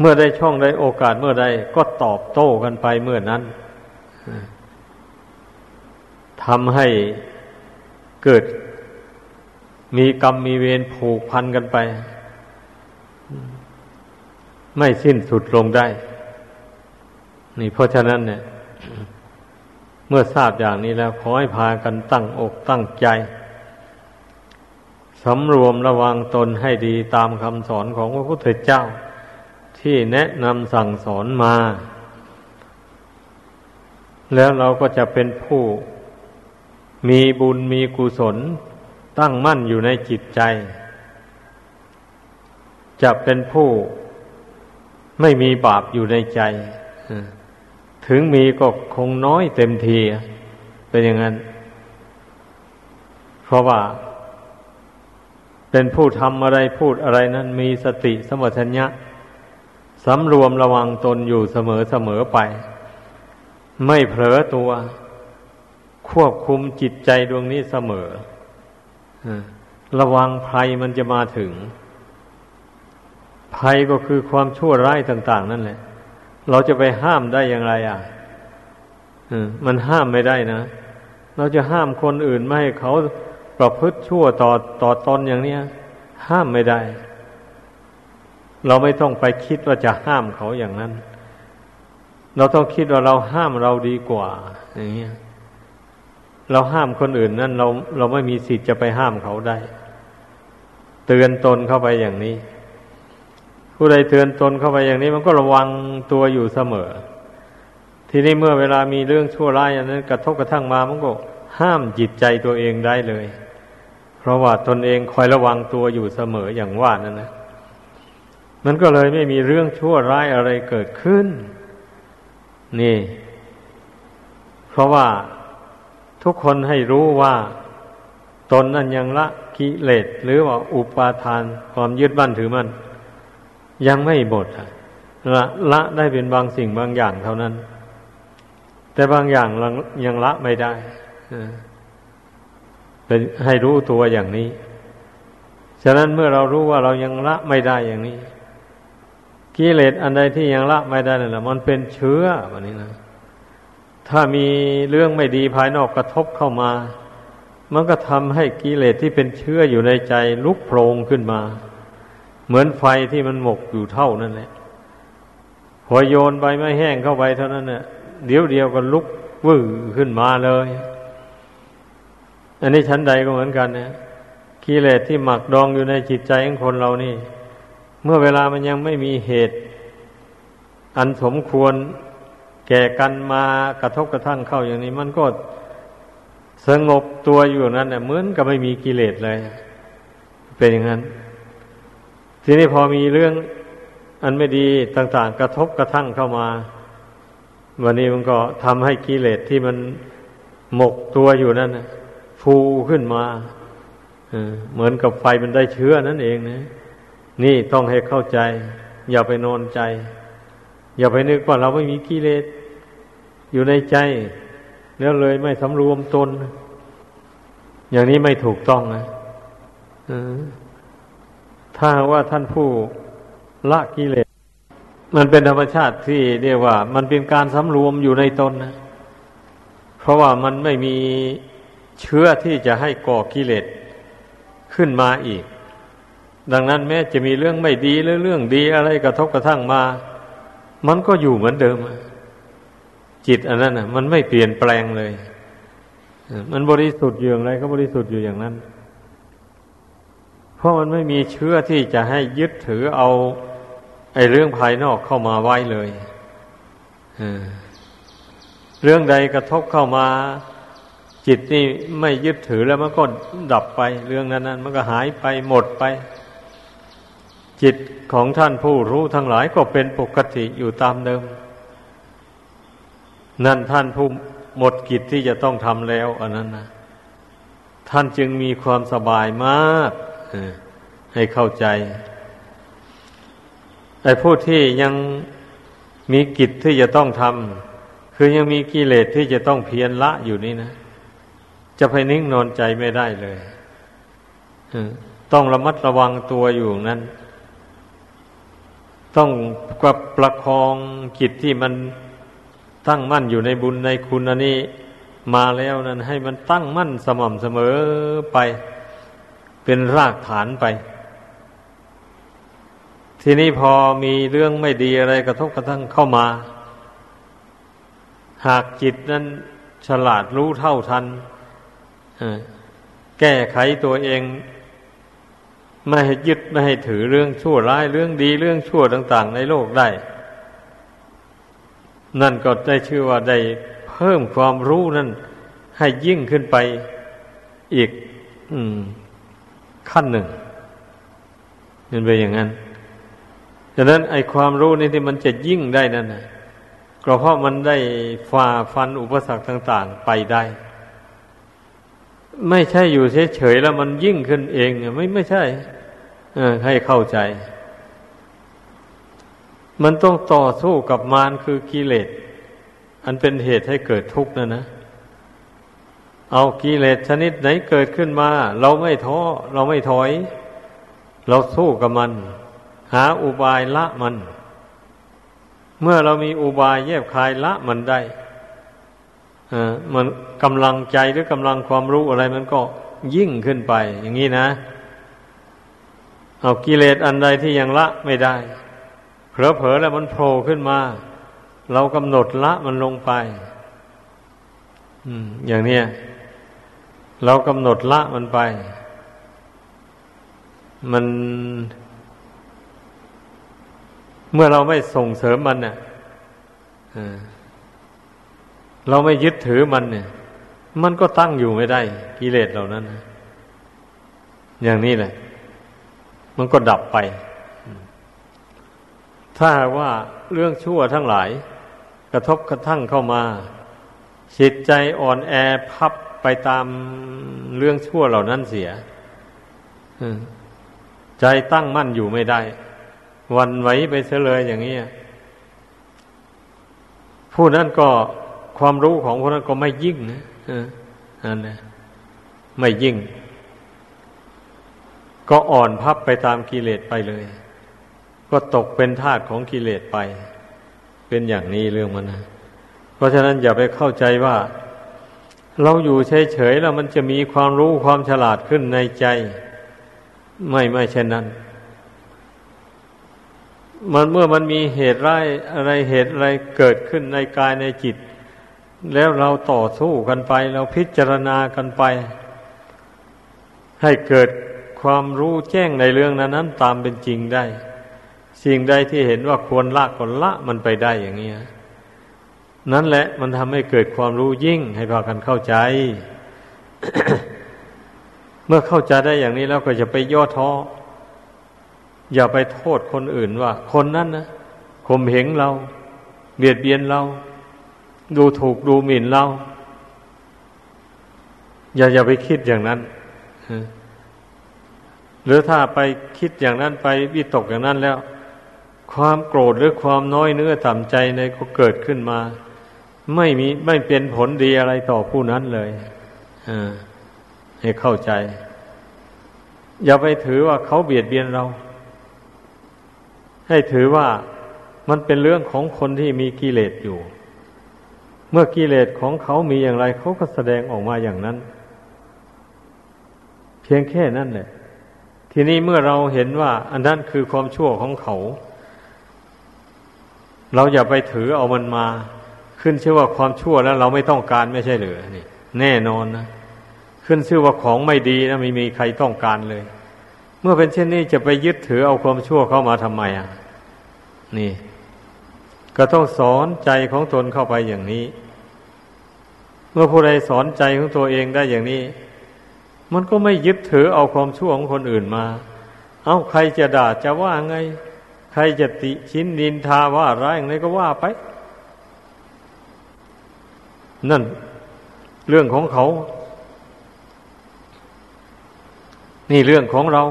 เมื่อได้ช่องได้โอกาสเมื่อใดก็ตอบโต้กันไปเมื่อนั้นทำให้เกิด มีกรรมมีเวรผูกพันกันไป ไม่สิ้นสุดลงได้ นี่เพราะฉะนั้นเนี่ย เมื่อทราบอย่างนี้แล้วขอให้พากันตั้งอกตั้งใจสำรวมระวังตนให้ดีตามคำสอนของพระพุทธเจ้า ที่แนะนำสั่งสอนมา แล้วเราก็จะเป็นผู้มีบุญมีกุศล ตั้งมั่นอยู่ในจิตใจ จะเป็นผู้ไม่มีบาปอยู่ในใจ ถึงมีก็คงน้อยเต็มที เป็นอย่างนั้น เพราะว่า เป็นผู้ทำอะไรพูดอะไรนั้นมีสติสมัชัญญะสำรวมระวังตนอยู่เสมอเสมอไป ไม่เผลอตัว ควบคุมจิตใจดวงนี้เสมอ ระวังภัยมันจะมาถึง ภัยก็คือความชั่วร้ายต่าง ๆ นั่นแหละ เราจะไปห้ามได้อย่างไรอะมันห้ามไม่ได้นะ เราจะห้ามคนอื่นไม่ให้เขาประพฤติชั่วต่อต่อตอนอย่างนี้ห้ามไม่ได้ เราไม่ต้องไปคิดว่าจะห้ามเขาอย่างนั้น เราต้องคิดว่าเราห้ามเราดีกว่า อย่างเงี้ย เราห้ามคนอื่นนั่นเราเราไม่มีสิทธิ์จะไปห้ามเขาได้ เตือนตนเข้าไปอย่างนี้ ผู้ใดเตือนตนเข้าไปอย่างนี้ มันก็ระวังตัวอยู่เสมอ ทีนี้เมื่อเวลามีเรื่องชั่วร้ายอย่างนั้น กระทบกระทั่งมามันก็ห้ามจิตใจตัวเองได้เลย เพราะว่าตนเองคอยระวังตัวอยู่เสมออย่างว่านั่นนะมันก็เลยไม่มีเรื่องชั่วร้ายอะไรเกิดขึ้น นี่ เพราะว่า ทุกคนให้รู้ว่าตนนั้นยังละกิเลสหรือว่าอุปาทานความยึดมั่นถือมั่นยังไม่หมดละละได้เป็นบางสิ่งบางอย่างเท่านั้น แต่บางอย่างยังละไม่ได้เป็นให้รู้ตัวอย่างนี้ ฉะนั้นเมื่อเรารู้ว่าเรายังละไม่ได้อย่างนี้กิเลสอันใดที่ยังละไม่ได้นั่นแหละมันเป็นเชื้อแบบนี้นะ ถ้ามีเรื่องไม่ดีภายนอกกระทบเข้ามา มันก็ทำให้กิเลสที่เป็นเชื้ออยู่ในใจลุกโผล่ขึ้นมา เหมือนไฟที่มันหมกอยู่เท่านั่นแหละพอโยนใบไม้แห้งเข้าไปเท่านั้นเนี่ยเดี๋ยวเดียวก็ลุกวื้อขึ้นมาเลย อันนี้ชั้นใดก็เหมือนกันนะกิเลสที่หมักดองอยู่ในจิตใจของคนเรานี่ เมื่อเวลามันยังไม่มีเหตุ อันสมควร แก่กันมากระทบกระทั่งเข้าอย่างนี้ มันก็สงบตัวอยู่นั้นเนี่ยเหมือนกับไม่มีกิเลสเลย เป็นอย่างนั้น ทีนี้พอมีเรื่องอันไม่ดีต่าง ๆ กระทบกระทั่งเข้ามาวันนี้มันก็ทำให้กิเลสที่มันหมกตัวอยู่นั่นฟูขึ้นมาเหมือนกับไฟมันได้เชื้อนั่นเองนะนี่ต้องให้เข้าใจ อย่าไปนอนใจ อย่าไปนึกว่าเราไม่มีกิเลสอยู่ในใจ แล้วเลยไม่สำรวมตน อย่างนี้ไม่ถูกต้องนะถ้าว่าท่านผู้ละกิเลส มันเป็นธรรมชาติที่เรียกว่า มันเป็นการสำรวมอยู่ในตนนะเพราะว่ามันไม่มีเชื้อที่จะให้ก่อกิเลสขึ้นมาอีก ดังนั้นแม้จะมีเรื่องไม่ดีหรือเรื่องดีอะไรกระทบกระทั่งมา มันก็อยู่เหมือนเดิม จิตอันนั้นนะมันไม่เปลี่ยนแปลงเลยมันบริสุทธิ์อยู่อย่างไรก็บริสุทธิ์อยู่อย่างนั้น เพราะมันไม่มีเชื้อที่จะให้ยึดถือเอาไอ้เรื่องภายนอกเข้ามาไว้เลยเรื่องใดกระทบเข้ามา จิตนี่ไม่ยึดถือแล้วมันก็ดับไป เรื่องนั้นนั้นมันก็หายไปหมดไป จิตของท่านผู้รู้ทั้งหลายก็เป็นปกติอยู่ตามเดิม นั่นท่านผู้หมดกิจที่จะต้องทำแล้วอันนั้นนะท่านจึงมีความสบายมากให้เข้าใจแต่ผู้ที่ยังมีกิจที่จะต้องทำคือยังมีกิเลสที่จะต้องเพียรละอยู่นี่นะ จะไปนิ่งนอนใจไม่ได้เลยต้องระมัดระวังตัวอยู่นั้น ต้องกบประคองจิตที่มันตั้งมั่นอยู่ในบุญในคุณอันนี้ มาแล้วนั้นให้มันตั้งมั่นสม่ำเสมอไป เป็นรากฐานไป ทีนี้พอมีเรื่องไม่ดีอะไรกระทบกระทั่งเข้ามา หากจิตนั้นฉลาดรู้เท่าทันแก้ไขตัวเอง ไม่ให้ยึดไม่ให้ถือเรื่องชั่วร้ายเรื่องดีเรื่องชั่วต่าง ๆ ในโลกได้ นั่นก็ได้ชื่อว่าได้เพิ่มความรู้นั่น ให้ยิ่งขึ้นไปอีกอขั้นหนึ่งมันเป็นอย่างนั้นดังนั้นไอความรู้นี่ที่มันจะยิ่งได้นั่นนะก็เพราะมันได้ฝ่าฟันอุปสรรคต่าง ๆ ไปได้ ไม่ใช่อยู่เฉยๆแล้วมันยิ่งขึ้นเองไม่ไม่ใช่ให้เข้าใจ มันต้องต่อสู้กับมารคือกิเลสอันเป็นเหตุให้เกิดทุกข์นะนะ เอากิเลสชนิดไหนเกิดขึ้นมา เราไม่ท้อเราไม่ถอย เราสู้กับมัน หาอุบายละมัน เมื่อเรามีอุบายแยบคายละมันได้ มันกำลังใจหรือกำลังความรู้อะไรมันก็ยิ่งขึ้นไป อย่างนี้นะ เอากิเลสอันใดที่ยังละไม่ได้ เผลอๆแล้วมันโผล่ขึ้นมา เรากำหนดละมันลงไปอืมอย่างนี้เรากำหนดละมันไป มัน เมื่อเราไม่ส่งเสริมมันเนี่ย เราไม่ยึดถือมันเนี่ย มันก็ตั้งอยู่ไม่ได้ กิเลสเหล่านั้นนะอย่างนี้แหละ มันก็ดับไป ถ้าว่าเรื่องชั่วทั้งหลาย กระทบกระทั่งเข้ามาจิตใจอ่อนแอพับไปตามเรื่องชั่วเหล่านั้นเสียใจตั้งมั่นอยู่ไม่ได้ วันไหวไปเสเลยอย่างนี้ผู้นั้นก็ ความรู้ของคนนั้นก็ไม่ยิ่งนะนั่นนะไม่ยิ่ง ก็อ่อนพับไปตามกิเลสไปเลย ก็ตกเป็นทาสของกิเลสไป เป็นอย่างนี้เรื่องมันนะเพราะฉะนั้นอย่าไปเข้าใจว่า เราอยู่เฉยๆแล้วมันจะมีความรู้ความฉลาดขึ้นในใจ ไม่ไม่เช่นนั้น มันเมื่อมันมีเหตุร้ายอะไรเหตุอะไรเกิดขึ้นในกายในจิต แล้วเราต่อสู้กันไป เราพิจารณากันไป ให้เกิดความรู้แจ้งในเรื่องนั้นนั้นตามเป็นจริงได้ สิ่งใดที่เห็นว่าควรละก็ละมันไปได้อย่างนี้นั่นแหละมันทำให้เกิดความรู้ยิ่งให้พากันเข้าใจ เมื่อเข้าใจได้อย่างนี้แล้วก็จะไปย่อท้ออย่าไปโทษคนอื่นว่า คนนั้นนะข่มเหงเรา เบียดเบียนเรา ดูถูกดูหมิ่นเรา อย่าอย่าไปคิดอย่างนั้นหรือถ้าไปคิดอย่างนั้นไปวิตกอย่างนั้นแล้ว ความโกรธหรือความน้อยเนื้อต่ำใจในก็เกิดขึ้นมา ไม่มีไม่เป็นผลดีอะไรต่อผู้นั้นเลยให้เข้าใจ อย่าไปถือว่าเขาเบียดเบียนเรา ให้ถือว่ามันเป็นเรื่องของคนที่มีกิเลสอยู่ เมื่อกิเลสของเขามีอย่างไรเขาก็แสดงออกมาอย่างนั้น เพียงแค่นั้นแหละ ทีนี้เมื่อเราเห็นว่า อันนั้นคือความชั่วของเขา เราอย่าไปถือเอามันมา ขึ้นชื่อว่าความชั่วแล้วเราไม่ต้องการไม่ใช่หรือนี่ แน่นอนนะขึ้นชื่อว่าของไม่ดีนะไม่มีใครต้องการเลย เมื่อเป็นเช่นนี้จะไปยึดถือเอาความชั่วเข้ามาทำไมอะ นี่ ก็ต้องสอนใจของตนเข้าไปอย่างนี้ เมื่อผู้ใดสอนใจของตัวเองได้อย่างนี้ มันก็ไม่ยึดถือเอาความชั่วของคนอื่นมา เอาใครจะด่าจะว่าไง ใครจะติชินดินทาว่าร้ายอะไรก็ว่าไป นั่น เรื่องของเขา นี่เรื่องของเรา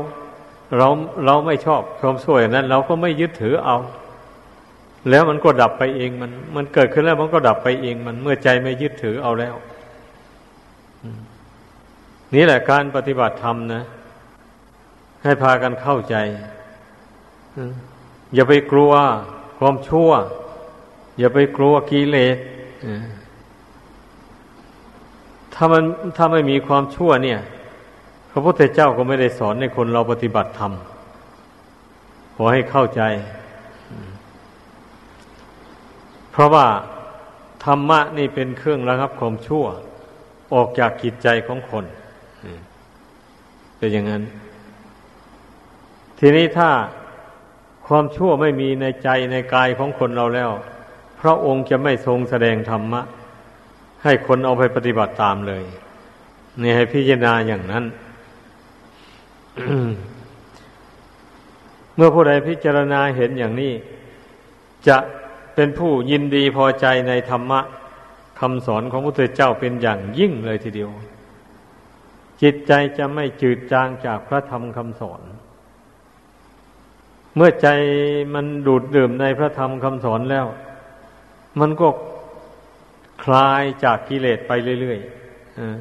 เราเราไม่ชอบความชั่วอย่างนั้น เราก็ไม่ยึดถือเอา แล้วมันก็ดับไปเองมัน มันเกิดขึ้นแล้วมันก็ดับไปเองมันเมื่อใจไม่ยึดถือเอาแล้วนี่แหละการปฏิบัติธรรมนะ ให้พากันเข้าใจอย่าไปกลัวความชั่ว อย่าไปกลัวกิเลสถ้ามันถ้าไม่มีความชั่วเนี่ย พระพุทธเจ้าก็ไม่ได้สอนในคนเราปฏิบัติธรรมขอให้เข้าใจ เพราะว่าธรรมะนี่เป็นเครื่องระงับความชั่ว ออกจากกิจใจของคนเป็นอย่างนั้น ทีนี้ถ้าความชั่วไม่มีในใจในกายของคนเราแล้ว พระองค์จะไม่ทรงแสดงธรรมะ ให้คนเอาไปปฏิบัติตามเลยนี่ให้พิจารณาอย่างนั้น เมื่อผู้ใดพิจารณาเห็นอย่างนี้ จะ เป็นผู้ยินดีพอใจในธรรมะคำสอนของพระพุทธเจ้าเป็นอย่างยิ่งเลยทีเดียว จิตใจจะไม่จืดจางจากพระธรรมคำสอน เมื่อใจมันดูดดื่มในพระธรรมคำสอนแล้ว มันก็คลายจากกิเลสไปเรื่อย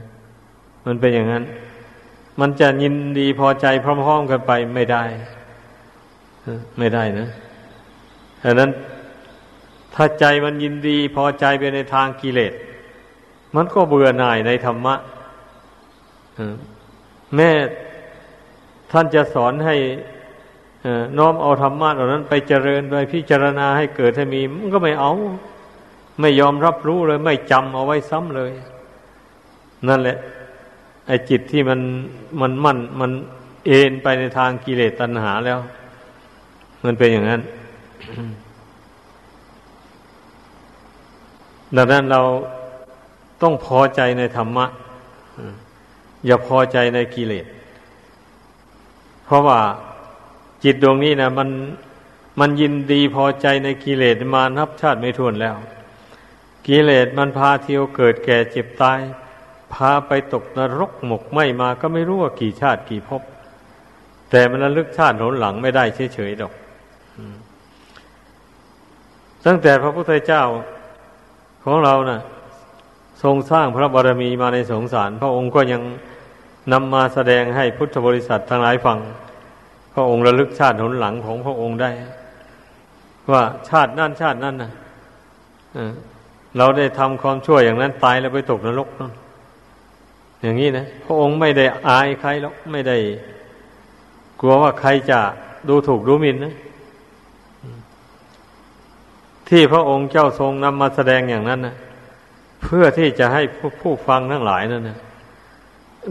ๆมันเป็นอย่างนั้น มันจะยินดีพอใจพร้อมๆกันไปไม่ได้ ไม่ได้นะดังนั้น ถ้าใจมันยินดีพอใจไปในทางกิเลส มันก็เบื่อหน่ายในธรรมะแม่ท่านจะสอนให้น้อมเอาธรรมะเหล่านั้น ไปเจริญไปพิจารณาให้เกิดให้มี มันก็ไม่เอา ไม่ยอมรับรู้เลย ไม่จำเอาไว้ซ้ำเลย นั่นแหละ ไอ้จิตที่มันมันมั่นมันเอ็นไปในทางกิเลสตัณหาแล้ว มันเป็นอย่างนั้น ดังนั้นเราต้องพอใจในธรรมะ อย่าพอใจในกิเลส เพราะว่าจิตดวงนี้นะมันมันยินดีพอใจในกิเลสมานับชาติไม่ทวนแล้ว กิเลสมันพาเที่ยวเกิดแก่เจ็บตาย พาไปตกนรกหมกไหมมาก็ไม่รู้ว่ากี่ชาติกี่ภพแต่มันระลึกชาติหนหลังไม่ได้เฉยๆดอกตั้งแต่พระพุทธเจ้า ของเรานะ่ะ ทรงสร้างพระบารมีมาในสงสาร พระองค์ก็ยังนำมาแสดงให้พุทธบริษัททั้งหลายฟัง พระองค์ระลึกชาติหนหลังของพระองค์ได้ ว่าชาตินั่นชาตินั่นนะเราได้ทำความชั่วอย่างนั้นตายแล้วไปตกนรกนั่นอย่างนี้นะพระองค์ไม่ได้อายใครหรอกไม่ได้ กลัวว่าใครจะดูถูกดูหมิ่นนะ ที่พระองค์เจ้าทรงนำมาแสดงอย่างนั้นนะเพื่อที่จะให้ผู้ฟังทั้งหลายนั่นนะ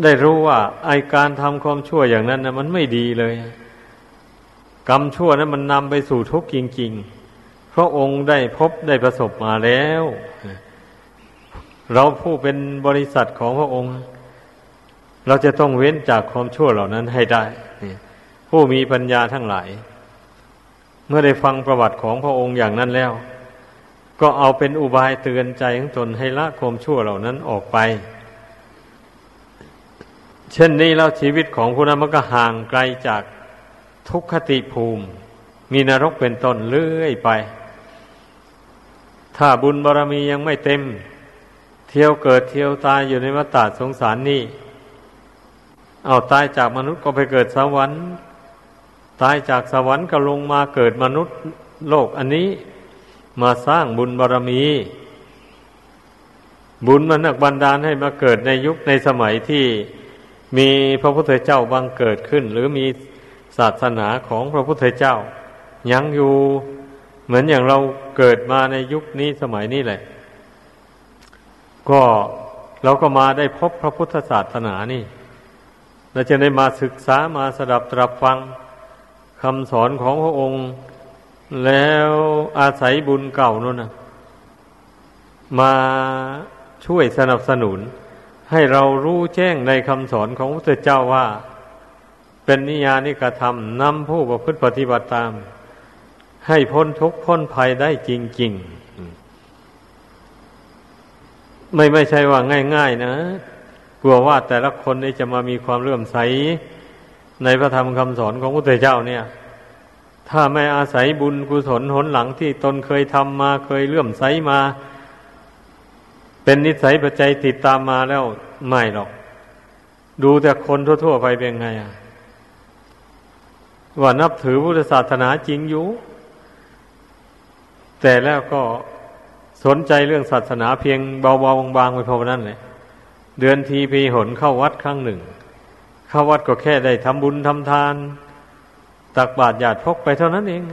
ได้รู้ว่าไอการทำความชั่วอย่างนั้นนะมันไม่ดีเลย กรรมชั่วนั้นมันนำไปสู่ทุกข์จริง ๆ พระองค์ได้พบได้ประสบมาแล้ว เราผู้เป็นบริษัทของพระองค์ เราจะต้องเว้นจากความชั่วเหล่านั้นให้ได้ ผู้มีปัญญาทั้งหลาย มื่อได้ฟังประวัติของพระองค์อย่างนั้นแล้ว ก็เอาเป็นอุบายเตือนใจของตนให้ละความชั่วเหล่านั้นออกไป เช่นนี้แล้วชีวิตของผู้นั้นมันก็ห่างไกลจากทุกขติภูมิ มีนรกเป็นต้นเลื่อยไป ถ้าบุญบารรมียังไม่เต็ม เที่ยวเกิดเที่ยวตายอยู่ในวัฏสงสารนี่เอาตายจากมนุษย์ก็ไปเกิดสวรรค์ ตายจากสวรรค์ก็ลงมาเกิดมนุษย์โลกอันนี้ มาสร้างบุญบารรมี บุญมันนักบันดาลให้มาเกิดในยุคในสมัยที่มีพระพุทธเจ้าบังเกิดขึ้น หรือมีศาสนาของพระพุทธเจ้า ยังอยู่เหมือนอย่างเราเกิดมาในยุคนี้สมัยนี้แหละ ก็เราก็มาได้พบพระพุทธศาสนานี่เราจะได้มาศึกษามาสดับตรับฟัง คำสอนของพระองค์ แล้วอาศัยบุญเก่านั่นนะมาช่วยสนับสนุน ให้เรารู้แจ้งในคำสอนของพระเจ้าว่า เป็นนิยานิกระทำนำผู้ประพฤติปฏิบัติตาม ให้พ้นทุกข์พ้นภัยได้จริง ๆ ไม่ไม่ใช่ว่าง่าย ๆ นะ กลัวว่าแต่ละคนนี้จะมามีความเลื่อมใส ในพระธรรมคำสอนของพระพุทธเจ้าเนี่ย ถ้าไม่อาศัยบุญกุศลหนหลังที่ตนเคยทำมาเคยเลื่อมใสมา เป็นนิสัยปัจจัยติดตามมาแล้วไม่หรอก ดูแต่คนทั่วๆไปเป็นไงอะว่านับถือพุทธศาสนาจริงอยู่ แต่แล้วก็สนใจเรื่องศาสนาเพียงเบาๆบางๆไปพอนั้นเลยเดือนทีพีหนเข้าวัดครั้งหนึ่ง เข้าวัดก็แค่ได้ทำบุญทำทาน ตักบาตรหยาดพกไปเท่านั้นเอง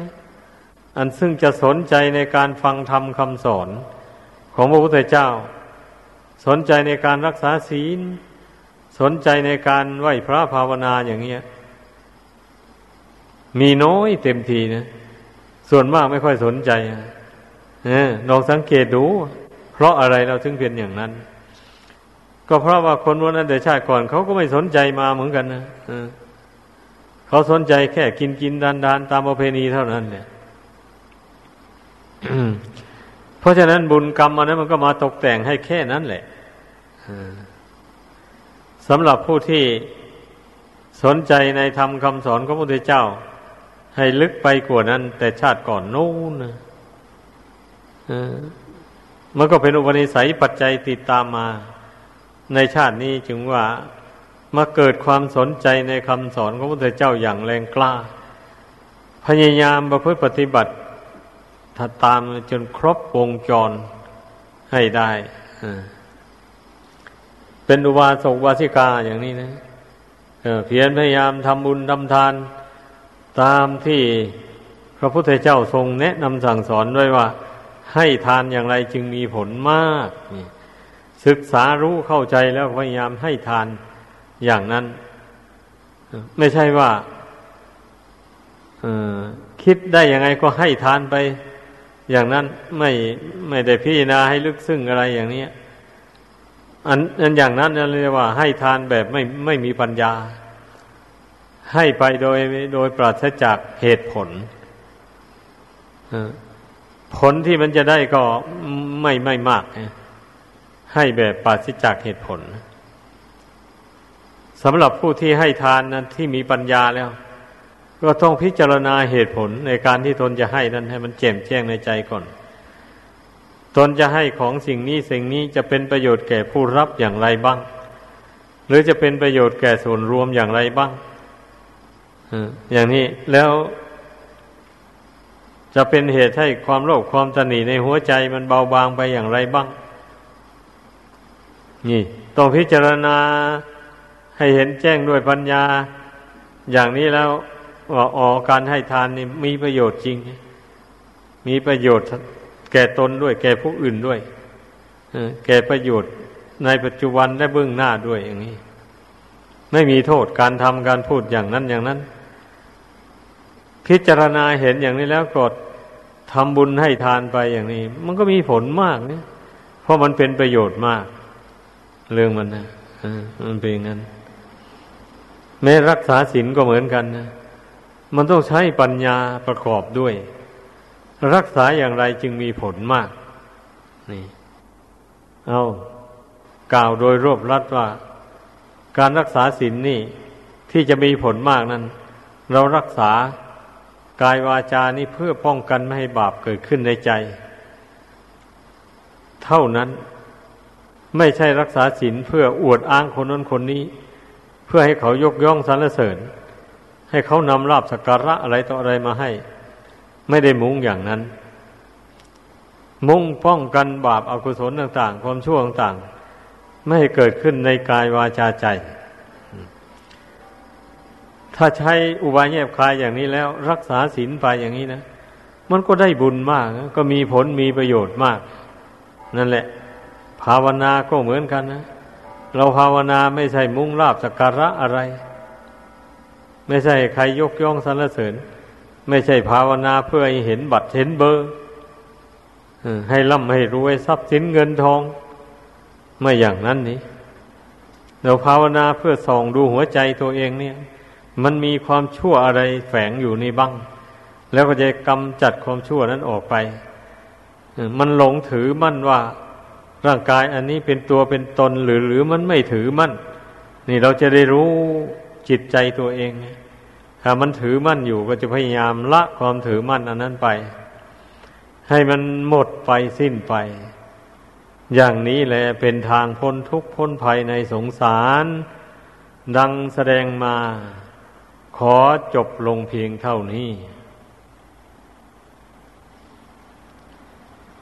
อันซึ่งจะสนใจในการฟังธรรมคำสอน ของพระพุทธเจ้า สนใจในการรักษาศีล สนใจในการไหวพระภาวนาอย่างเงี้ย มีน้อยเต็มทีนะ ส่วนมากไม่ค่อยสนใจเออลองสังเกตดู เพราะอะไรเราถึงเป็นอย่างนั้น ก็เพราะว่าคนวันนั้นแต่ชาติก่อนเขาก็ไม่สนใจมาเหมือนกันนะเขาสนใจแค่กินกินดานดานตามประเพณีเท่านั้นเนี่ยเพราะฉะนั้นบุญกรรมอันนั้นมันก็มาตกแต่งให้แค่นั้นแหละสำหรับผู้ที่สนใจในธรรมคำสอนของพระพุทธเจ้า ให้ลึกไปกว่านั้น แต่ชาติก่อนนู้นมันก็เป็นอุปนิสัยปัจจัยติดตามมา ในชาตินี้จึงว่ามาเกิดความสนใจในคำสอนของพระพุทธเจ้าอย่างแรงกล้า พยายามประพฤติปฏิบัติถ้าตามจนครบวงจรให้ได้เป็นอุบาสกวาสิกาอย่างนี้นะเพียรพยายามทำบุญทำทาน ตามที่พระพุทธเจ้าทรงแนะนำสั่งสอนด้วยว่า ให้ทานอย่างไรจึงมีผลมาก ศึกษารู้เข้าใจแล้วพยายามให้ทานอย่างนั้น ไม่ใช่ว่าคิดได้ยังไงก็ให้ทานไป อย่างนั้นไม่ไม่ได้พิจารณาให้ลึกซึ้งอะไรอย่างนี้อันอันอย่างนั้นเรียกว่าให้ทานแบบไม่ไม่มีปัญญา ให้ไปโดยโดยปราศจากเหตุผลผลที่มันจะได้ก็ไม่ไม่มาก ให้แบบปราศจากเหตุผลสำหรับผู้ที่ให้ทานนั้นที่มีปัญญาแล้ว ก็ต้องพิจารณาเหตุผลในการที่ตนจะให้นั้นให้มันแจ่มแจ้งในใจก่อน ตนจะให้ของสิ่งนี้สิ่งนี้จะเป็นประโยชน์แก่ผู้รับอย่างไรบ้าง หรือจะเป็นประโยชน์แก่ส่วนรวมอย่างไรบ้างอย่างนี้แล้วจะเป็นเหตุให้ความโลภความตนีในหัวใจมันเบาบางไปอย่างไรบ้าง นี่ต้องพิจารณาให้เห็นแจ้งด้วยปัญญา อย่างนี้แล้วว่าอ๋อการให้ทานนี่มีประโยชน์จริง มีประโยชน์แก่ตนด้วย แก่ผู้อื่นด้วยแก่ประโยชน์ในปัจจุบันและเบื้องหน้าด้วยอย่างนี้ ไม่มีโทษการทำการพูดอย่างนั้นอย่างนั้น พิจารณาเห็นอย่างนี้แล้วกดทำบุญให้ทานไปอย่างนี้ มันก็มีผลมากเนี่ยเพราะมันเป็นประโยชน์มาก เรื่องมันนะมันเป็นอย่างนั้น แม้รักษาศีลก็เหมือนกันนะมันต้องใช้ปัญญาประกอบด้วย รักษาอย่างไรจึงมีผลมาก นี่ เอากล่าวโดยรวบรัดว่า การรักษาศีลนนี่ที่จะมีผลมากนั้น เรารักษากายวาจานี่เพื่อป้องกันไม่ให้บาปเกิดขึ้นในใจ เท่านั้น ไม่ใช่รักษาศีลเพื่ออวดอ้างคนนั้นคนนี้ เพื่อให้เขายกย่องสรรเสริญ ให้เขานำลาบสักการะอะไรต่ออะไรมาให้ ไม่ได้มุ่งอย่างนั้น มุ่งป้องกันบาปอากุศลต่าง ๆ ความชั่วต่างๆ ไม่ให้เกิดขึ้นในกายวาจาใจ ถ้าใช้อุบายแยบคายอย่างนี้แล้ว รักษาศีลไปอย่างนี้นะ มันก็ได้บุญมาก ก็มีผลมีประโยชน์มาก นั่นแหละาวนาก็เหมือนกันนะ เราภาวนาไม่ใช่มุ่งลาบสักการะอะไร ไม่ใช่ใครยกย่องสรรเสริญ ไม่ใช่ภาวนาเพื่อให้เห็นบัตรเห็นเบอร์ให้ร่ำให้รวยทรัพย์สินเงินทอง ไม่อย่างนั้นนี่เราภาวนาเพื่อส่องดูหัวใจตัวเองเนี่ย มันมีความชั่วอะไรแฝงอยู่ในบ้าง แล้วก็จะกำจัดความชั่วนั้นออกไป มันหลงถือมั่นว่า ร่างกายอันนี้เป็นตัวเป็นตนหรือหรือมันไม่ถือมั่น นี่เราจะได้รู้จิตใจตัวเอง ถ้ามันถือมั่นอยู่ก็จะพยายามละความถือมั่นอันนั้นไป ให้มันหมดไปสิ้นไป อย่างนี้แหละเป็นทางพ้นทุกข์พ้นภัยในสงสาร ดังแสดงมา ขอจบลงเพียงเท่านี้